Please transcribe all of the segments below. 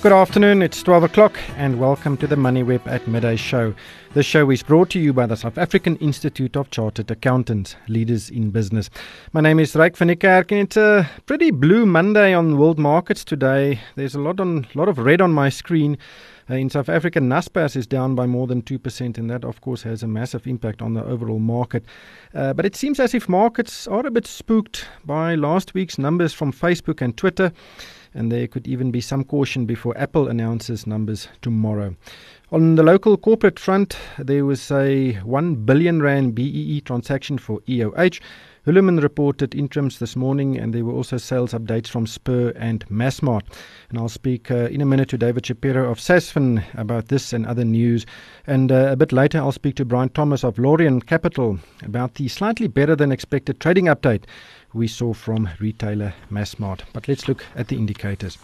Good afternoon, it's 12 o'clock, and welcome to the MoneyWeb at Midday Show. The show is brought to you by the South African Institute of Chartered Accountants, leaders in business. My name is Ryk van Niekerk, and it's a pretty blue Monday on world markets today. There's a lot, on, lot of red on my screen. Uh, in South Africa, Naspers is down by more than 2%, and that, of course, has a massive impact on the overall market. Uh, but it seems as if markets are a bit spooked by last week's numbers from Facebook and Twitter and there could even be some caution before Apple announces numbers tomorrow. On the local corporate front, there was a 1 billion rand BEE transaction for EOH. Hulamin reported interims this morning, and there were also sales updates from Spur and Massmart. And I'll speak uh, in a minute to David Shapiro of Sasfin about this and other news. And uh, a bit later, I'll speak to Brian Thomas of Laurium Capital about the slightly better than expected trading update we saw from retailer Massmart. But let's look at the indicators.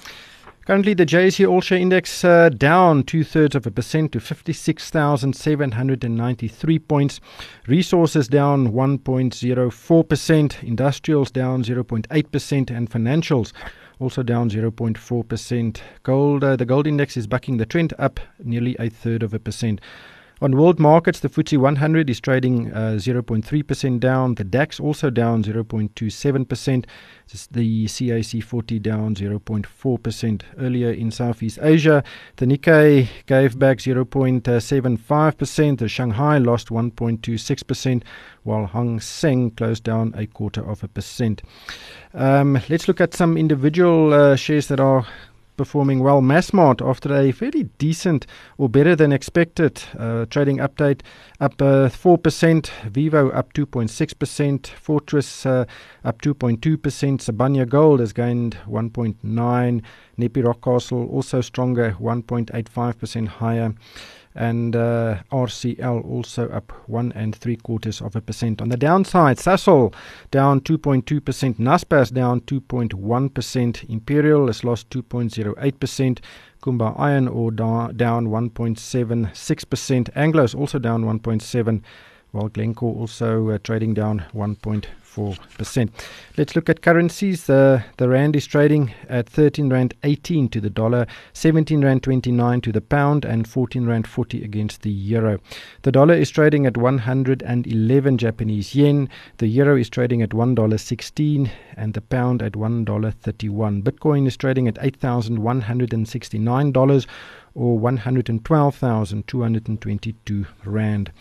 Currently, the JSE All Share Index uh, down two thirds of a percent to 56,793 points. Resources down 1.04%. Industrials down 0.8%. And financials also down 0.4%. Gold, uh, the gold index is bucking the trend up nearly a third of a percent. On world markets, the FTSE 100 is trading uh, 0.3% down. The DAX also down 0.27%. The CAC 40 down 0.4%. Earlier in Southeast Asia, the Nikkei gave back 0.75%. The Shanghai lost 1.26%, while Hang Seng closed down a quarter of a percent. Um, let's look at some individual uh, shares that are performing well. Massmart, after a fairly decent or better than expected uh, trading update, up uh, 4%. Vivo up 2.6%. Fortress uh, up 2.2%. Sibanye Gold has gained 1.9, Nepi Rockcastle also stronger, 1.85% higher and uh, RCL also up one and three quarters of a percent. On the downside, Sasol down 2.2%, Naspers down 2.1%, Imperial has lost 2.08%. Kumba Iron Ore da- down 1.76%. Anglo is also down 1.7, while Glencore also uh, trading down 1.4 4%. Let's look at currencies. The, the Rand is trading at 13 Rand 18 to the dollar, 17 Rand 29 to the pound, and 14 Rand 40 against the euro. The dollar is trading at 111 Japanese yen. The euro is trading at $1.16 and the pound at $1.31. Bitcoin is trading at $8,169 or 112,222 rand.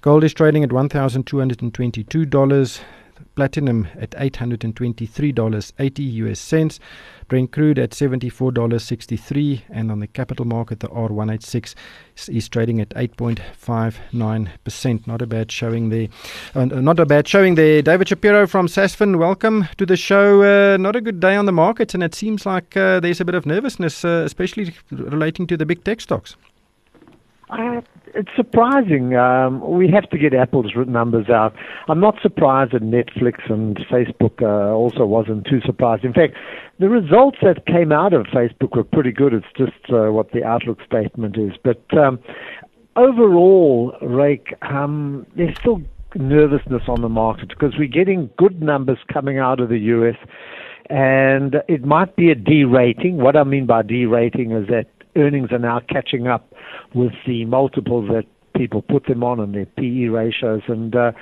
Gold is trading at $1,222 platinum at $823.80 US cents. Brent crude at $74.63 and on the capital market the R186 is trading at 8.59%. Not a bad showing there. Uh, not a bad showing there. David Shapiro from Sasfin, welcome to the show. Uh, not a good day on the markets and it seems like uh, there's a bit of nervousness uh, especially relating to the big tech stocks. Uh, it's surprising. Um, we have to get Apple's numbers out. I'm not surprised that Netflix and Facebook uh, also wasn't too surprised. In fact, the results that came out of Facebook were pretty good. It's just uh, what the outlook statement is. But um, overall, Ryk, um, there's still nervousness on the market because we're getting good numbers coming out of the U.S. And it might be a derating. What I mean by derating is that earnings are now catching up with the multiples that people put them on and their PE ratios. And uh,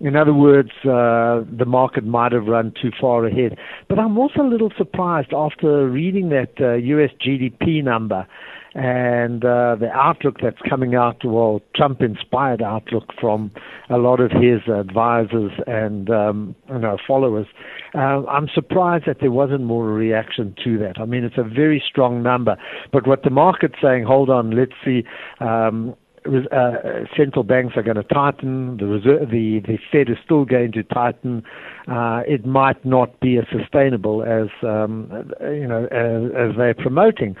in other words, uh, the market might have run too far ahead. But I'm also a little surprised after reading that uh, US GDP number and uh, the outlook that's coming out, well, Trump inspired outlook from a lot of his advisors and um, you know followers. Uh, I'm surprised that there wasn't more reaction to that. I mean, it's a very strong number, but what the market's saying, hold on, let's see. Um, uh, central banks are going to tighten. The, reserve, the the Fed is still going to tighten. Uh, it might not be as sustainable as um, you know as, as they're promoting.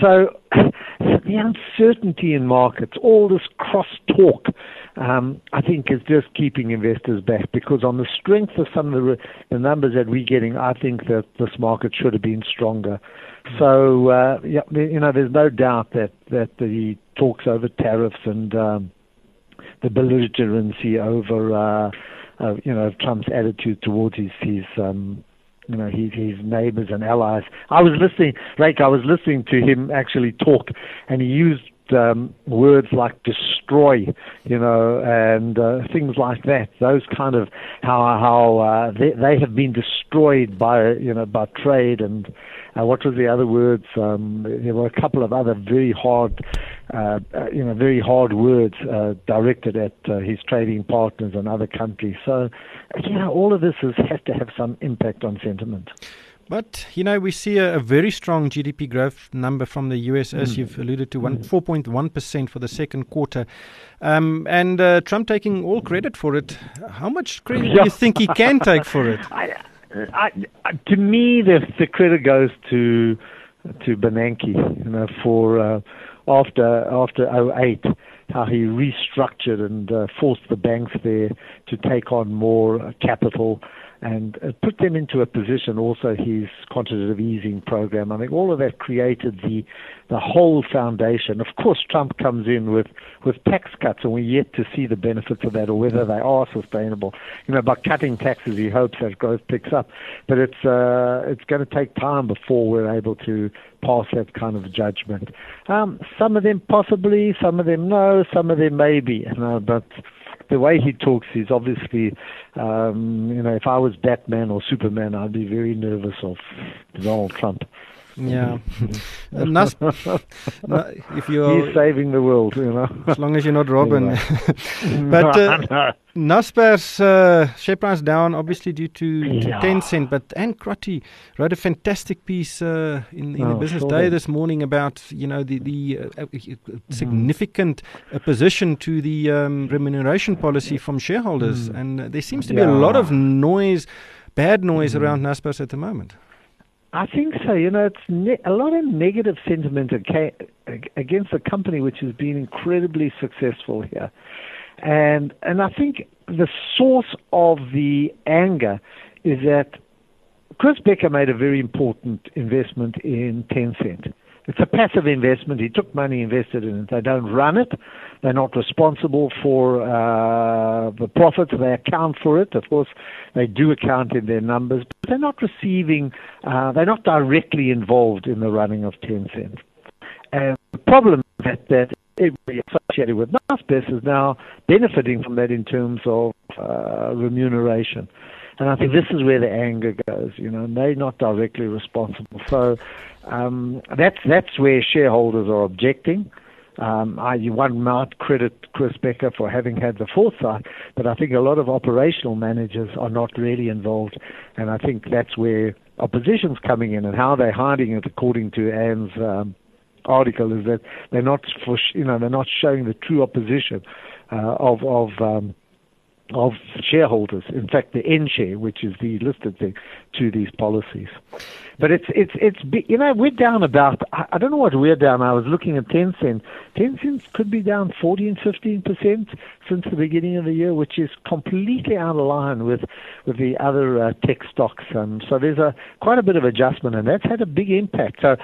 So the uncertainty in markets, all this cross-talk, um, I think is just keeping investors back because on the strength of some of the, the numbers that we're getting, I think that this market should have been stronger. So uh, yeah, you know, there's no doubt that that the talks over tariffs and um, the belligerency over uh, uh, you know Trump's attitude towards his his um, you know his his neighbors and allies. I was listening, like I was listening to him actually talk, and he used um, words like destroy, you know, and uh, things like that. Those kind of how how uh, they, they have been destroyed by you know by trade and uh, what was the other words? Um, there were a couple of other very hard, uh, uh, you know, very hard words uh, directed at uh, his trading partners and other countries. So, you know, all of this has, has to have some impact on sentiment. But, you know, we see a, a, very strong GDP growth number from the US, as mm. you've alluded to, one, 4.1% for the second quarter. Um, and uh, Trump taking all credit for it. How much credit yeah. do you think he can take for it? I, I, to me, the the credit goes to to Bernanke, you know, for uh, after after 08, how he restructured and uh, forced the banks there to take on more capital and uh, put them into a position. Also, his quantitative easing program. I think all of that created the the whole foundation. Of course, Trump comes in with with tax cuts, and we're yet to see the benefits of that or whether they are sustainable. You know, by cutting taxes, he hopes that growth picks up, but it's uh, it's going to take time before we're able to pass that kind of judgment. Um, some of them possibly, some of them no, some of them maybe. You know, but the way he talks is obviously, um, you know, if I was Batman or Superman, I'd be very nervous of Donald Trump. Yeah, Nas- if you're he's saving the world, you know. As long as you're not Robin. but uh, Naspers uh, share price down, obviously due to, to yeah. Tencent. But Anne Crotty wrote a fantastic piece uh, in, in oh, the Business sure Day this morning about you know the the uh, mm-hmm. significant opposition to the um, remuneration policy from shareholders, mm. and there seems to be yeah. a lot of noise, bad noise mm. around Naspers at the moment. I think so. You know, it's ne- a lot of negative sentiment against a company which has been incredibly successful here, and and I think the source of the anger is that Koos Bekker made a very important investment in Tencent. It's a passive investment. He took money, invested in it. They don't run it. They're not responsible for uh, the profits. They account for it. Of course, they do account in their numbers, but they're not receiving, uh, they're not directly involved in the running of Tencent. And the problem that, that everybody associated with Naspers is now benefiting from that in terms of uh, remuneration. And I think this is where the anger goes. You know, they're not directly responsible. So um, that's that's where shareholders are objecting. Um, I, one might credit Koos Bekker for having had the foresight, but I think a lot of operational managers are not really involved, and I think that's where opposition's coming in and how they're hiding it, according to Anne's um, article, is that they're not for you know they're not showing the true opposition uh, of of um, of shareholders. In fact, the N share, which is the listed thing, to these policies. But it's it's it's you know we're down about I don't know what we're down. I was looking at Tencent. Tencent could be down 14, 15 percent since the beginning of the year, which is completely out of line with with the other uh, tech stocks. Um, so there's a quite a bit of adjustment, and that's had a big impact. So.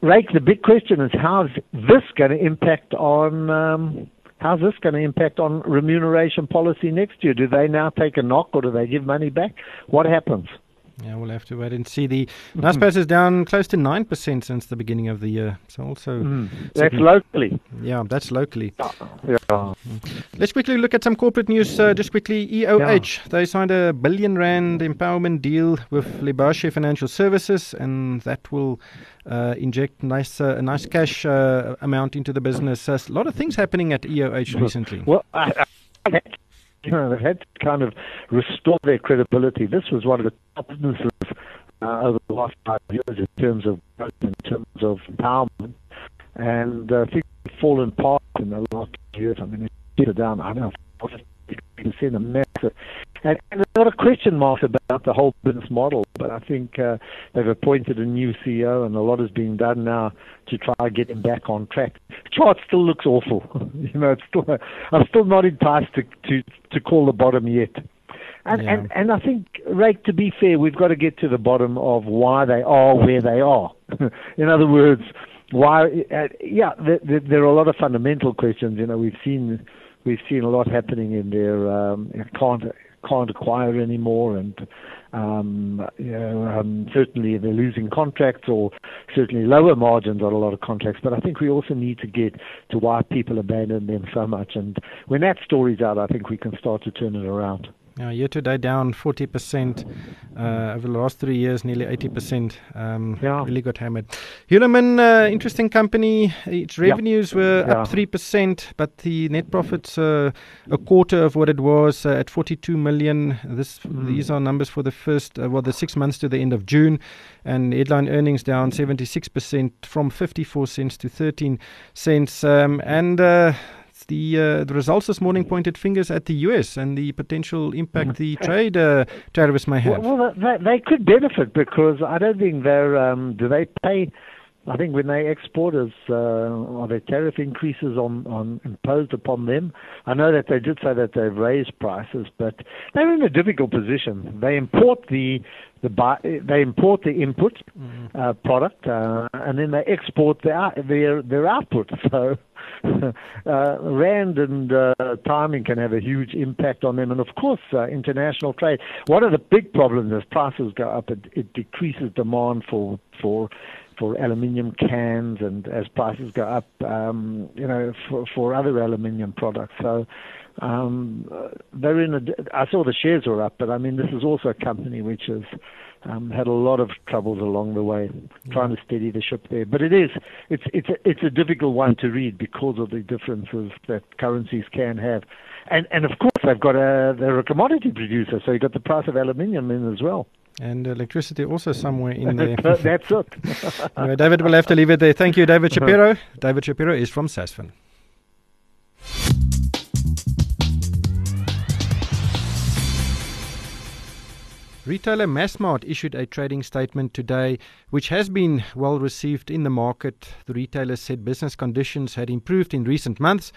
Ryk, the big question is how is this going to impact on um, How's this going to impact on remuneration policy next year? Do they now take a knock or do they give money back? What happens? Yeah, we'll have to wait and see. The mm-hmm. Naspers is down close to 9% since the beginning of the year. So also... Mm. That's locally. Yeah, that's locally. Yeah. Mm. Let's quickly look at some corporate news. Uh, just quickly, EOH, yeah. they signed a billion rand empowerment deal with Lebashe Financial Services and that will uh, inject nice, uh, a nice cash uh, amount into the business. a lot of things happening at EOH recently. Well, I, I, you know, they had to kind of restore their credibility. This was one of the top businesses uh, over the last five years in terms of growth, in terms of empowerment, and uh, I think fallen apart in the last years. I mean, it's down. I don't know, percent, a massive and, and a lot of question marks about the whole business model, but I think uh, they've appointed a new CEO, and a lot is being done now to try and get him back on track. The chart still looks awful. you know, it's still I'm still not enticed to to, to call the bottom yet. And, yeah. and and I think, Ryk, to be fair, we've got to get to the bottom of why they are where they are. In other words, why? Uh, yeah, there, there, there, are a lot of fundamental questions. You know, we've seen we've seen a lot happening in their um, can't can't acquire anymore, and Um, you know, um, certainly they're losing contracts or certainly lower margins on a lot of contracts. But I think we also need to get to why people abandon them so much. And when that story's out, I think we can start to turn it around. Yeah, year to date down 40%. Uh, over the last three years, nearly 80%. Um, yeah. Really got hammered. Hulamin, uh, interesting company. Its revenues yeah. were yeah. up 3%, but the net profits uh, a quarter of what it was uh, at 42 million. This mm. These are numbers for the first, uh, well, the six months to the end of June. And headline earnings down 76% from 54 cents to 13 cents. Um, and uh, the uh, the results this morning pointed fingers at the U.S. and the potential impact the trade uh, tariffs may have. Well, well they, they, could benefit because I don't think they're. Um, do they pay? I think when they export, is, uh, are there tariff increases on, on imposed upon them? I know that they did say that they've raised prices, but they're in a difficult position. They import the the buy, they import the input mm-hmm. uh, product, uh, and then they export their their their output. So uh, rand and uh, timing can have a huge impact on them, and of course, uh, international trade. One of the big problems as prices go up, it, it decreases demand for for for aluminium cans, and as prices go up, um, you know, for for other aluminium products. So. Um, they're in a. I saw the shares were up, but I mean, this is also a company which has um, had a lot of troubles along the way trying to steady the ship there. But it is it's it's a, it's a difficult one to read because of the differences that currencies can have, and and of course they've got a they're a commodity producer, so you've got the price of aluminium in as well. And electricity also somewhere in there. That's it. anyway, uh, David will have to leave it there. Thank you, David uh-huh. Shapiro. David Shapiro is from Sasfin. Retailer Massmart issued a trading statement today, which has been well received in the market. The retailer said business conditions had improved in recent months,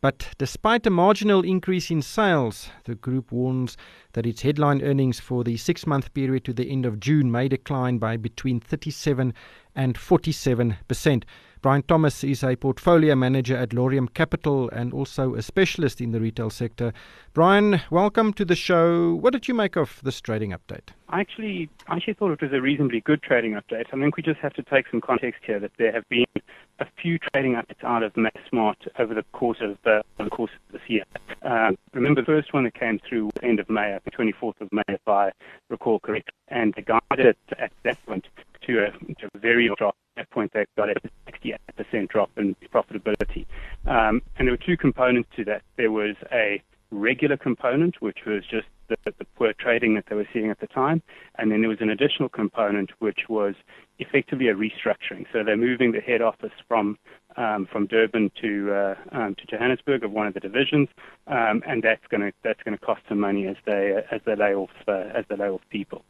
but despite a marginal increase in sales, the group warns that its headline earnings for the six month period to the end of June may decline by between 37 and 47 percent. Brian Thomas is a portfolio manager at Laurium Capital and also a specialist in the retail sector. Brian, welcome to the show. What did you make of this trading update? I actually, I actually thought it was a reasonably good trading update. I think we just have to take some context here that there have been a few trading updates out of Massmart over the course of uh, the course of this year. Uh, remember, the first one that came through end of May, the 24th of May, if I recall correctly, and they guided at that point to a, to a very drop. At that point, they got a 68% drop in profitability. Um, and there were two components to that. There was a regular component, which was just the, the poor trading that they were seeing at the time, and then there was an additional component, which was effectively a restructuring. So they're moving the head office from um, from Durban to uh, um, to Johannesburg of one of the divisions, um, and that's going to that's going to cost some money as they uh, as they lay off uh, as they lay off people.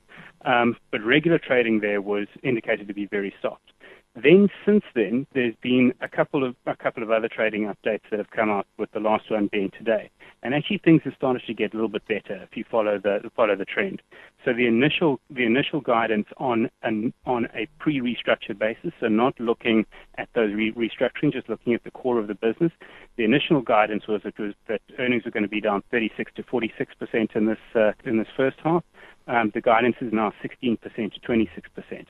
Um, but regular trading there was indicated to be very soft. Then, since then, there's been a couple of a couple of other trading updates that have come out, with the last one being today. And actually, things have started to get a little bit better if you follow the follow the trend. So the initial the initial guidance on an on a pre-restructured basis, so not looking at those re- restructuring, just looking at the core of the business. The initial guidance was it was that earnings are going to be down 36 to 46 percent in this uh, in this first half. Um, the guidance is now 16% to 26%.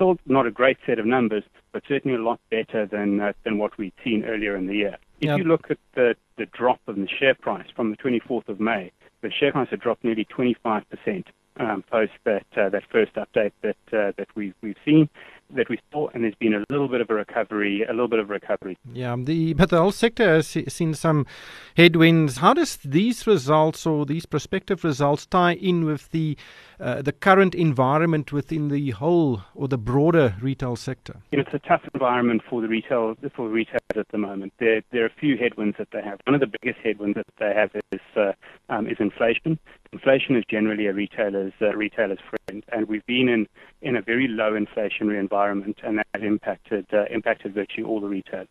Still not a great set of numbers, but certainly a lot better than uh, than what we'd seen earlier in the year. If yep. you look at the, the drop in the share price from the 24th of May, the share price had dropped nearly 25% um, post that uh, that first update that uh, that we've we've seen that we saw, and there's been a little bit of a recovery, a little bit of recovery. Yeah, the but the whole sector has seen some headwinds. How does these results or these prospective results tie in with the uh, the current environment within the whole or the broader retail sector? You know, it's a tough environment for the retail for retailers at the moment. There there are a few headwinds that they have. One of the biggest headwinds that they have is uh, um, is inflation. Inflation is generally a retailer's uh, retailer's friend, and we've been in in a very low inflationary environment, and that impacted uh, impacted virtually all the retailers.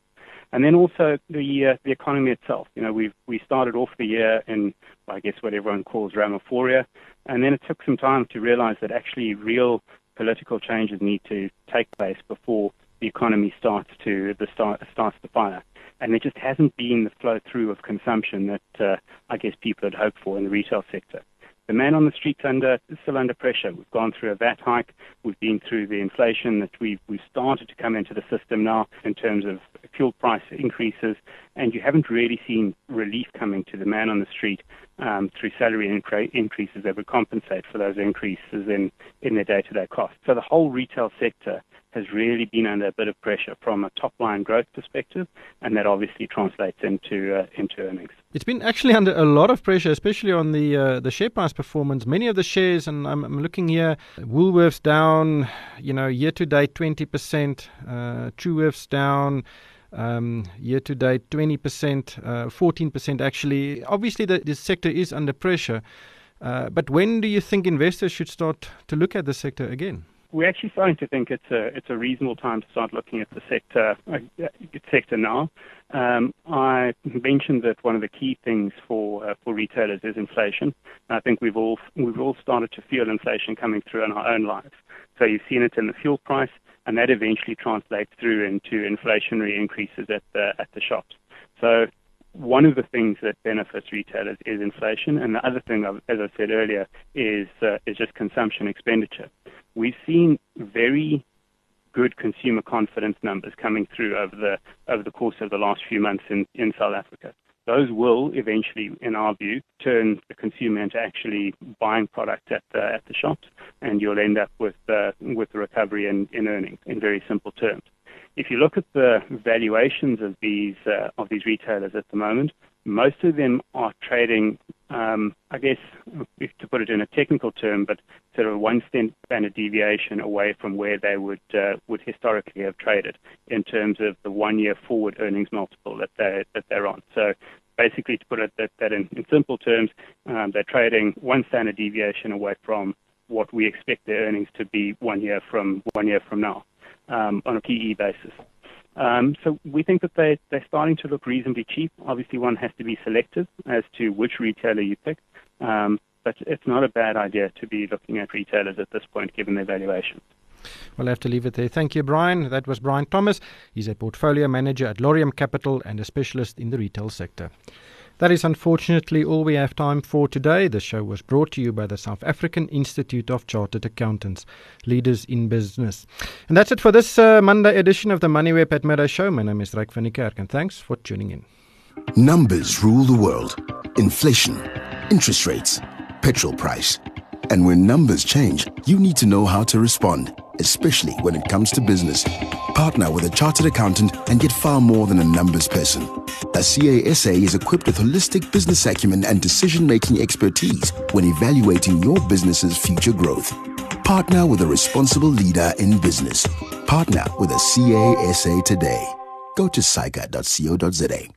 And then also the uh, the economy itself. You know, we we started off the year in I guess what everyone calls ramaphoria, and then it took some time to realize that actually real political changes need to take place before the economy starts to the start starts to fire. And there just hasn't been the flow through of consumption that uh, I guess people had hoped for in the retail sector. The man on the street's under is still under pressure. We've gone through a VAT hike. We've been through the inflation that we've we've started to come into the system now in terms of fuel price increases, and you haven't really seen relief coming to the man on the street um, through salary incre- increases that would compensate for those increases in in their day-to-day costs. So the whole retail sector has really been under a bit of pressure from a top line growth perspective, and that obviously translates into uh, into earnings. It's been actually under a lot of pressure, especially on the uh, the share price performance. Many of the shares, and I'm, I'm looking here, Woolworths down, you know, year to date twenty percent, uh, Truworths down. Um, year to date, 20%, uh, 14% actually. Obviously, the, the sector is under pressure. Uh, but when do you think investors should start to look at the sector again? We're actually starting to think it's a it's a reasonable time to start looking at the sector uh, sector now. Um, I mentioned that one of the key things for uh, for retailers is inflation. And I think we've all we've all started to feel inflation coming through in our own lives. So you've seen it in the fuel price, and that eventually translates through into inflationary increases at the at the shops. So one of the things that benefits retailers is inflation, and the other thing, as I said earlier, is uh, is just consumption expenditure we've seen very good consumer confidence numbers coming through over the over the course of the last few months in, in South Africa. Those will eventually, in our view, turn the consumer into actually buying product at the at the shops, and you'll end up with uh, with the recovery in, in earnings in very simple terms. If you look at the valuations of these uh, of these retailers at the moment, most of them are trading, um, I guess, to put it in a technical term, but sort of one standard deviation away from where they would uh, would historically have traded in terms of the one-year forward earnings multiple that they that they're on. So basically, to put it that, that in, in simple terms, um, they're trading one standard deviation away from what we expect their earnings to be one year from one year from now um, on a PE basis. Um, so we think that they, they're starting to look reasonably cheap. Obviously, one has to be selective as to which retailer you pick, um, but it's not a bad idea to be looking at retailers at this point, given their valuations. We'll have to leave it there. Thank you, Brian. That was Brian Thomas. He's a portfolio manager at Laurium Capital and a specialist in the retail sector. That is unfortunately all we have time for today. The show was brought to you by the South African Institute of Chartered Accountants, leaders in business. And that's it for this uh, Monday edition of the MoneyWeb at Midday Show. My name is Ryk van Kerk, and thanks for tuning in. Numbers rule the world. Inflation, interest rates, petrol price. And when numbers change, you need to know how to respond, especially when it comes to business. Partner with a chartered accountant and get far more than a numbers person. A CASA is equipped with holistic business acumen and decision making expertise when evaluating your business's future growth. Partner with a responsible leader in business. Partner with a CASA today. Go to saica.co.za.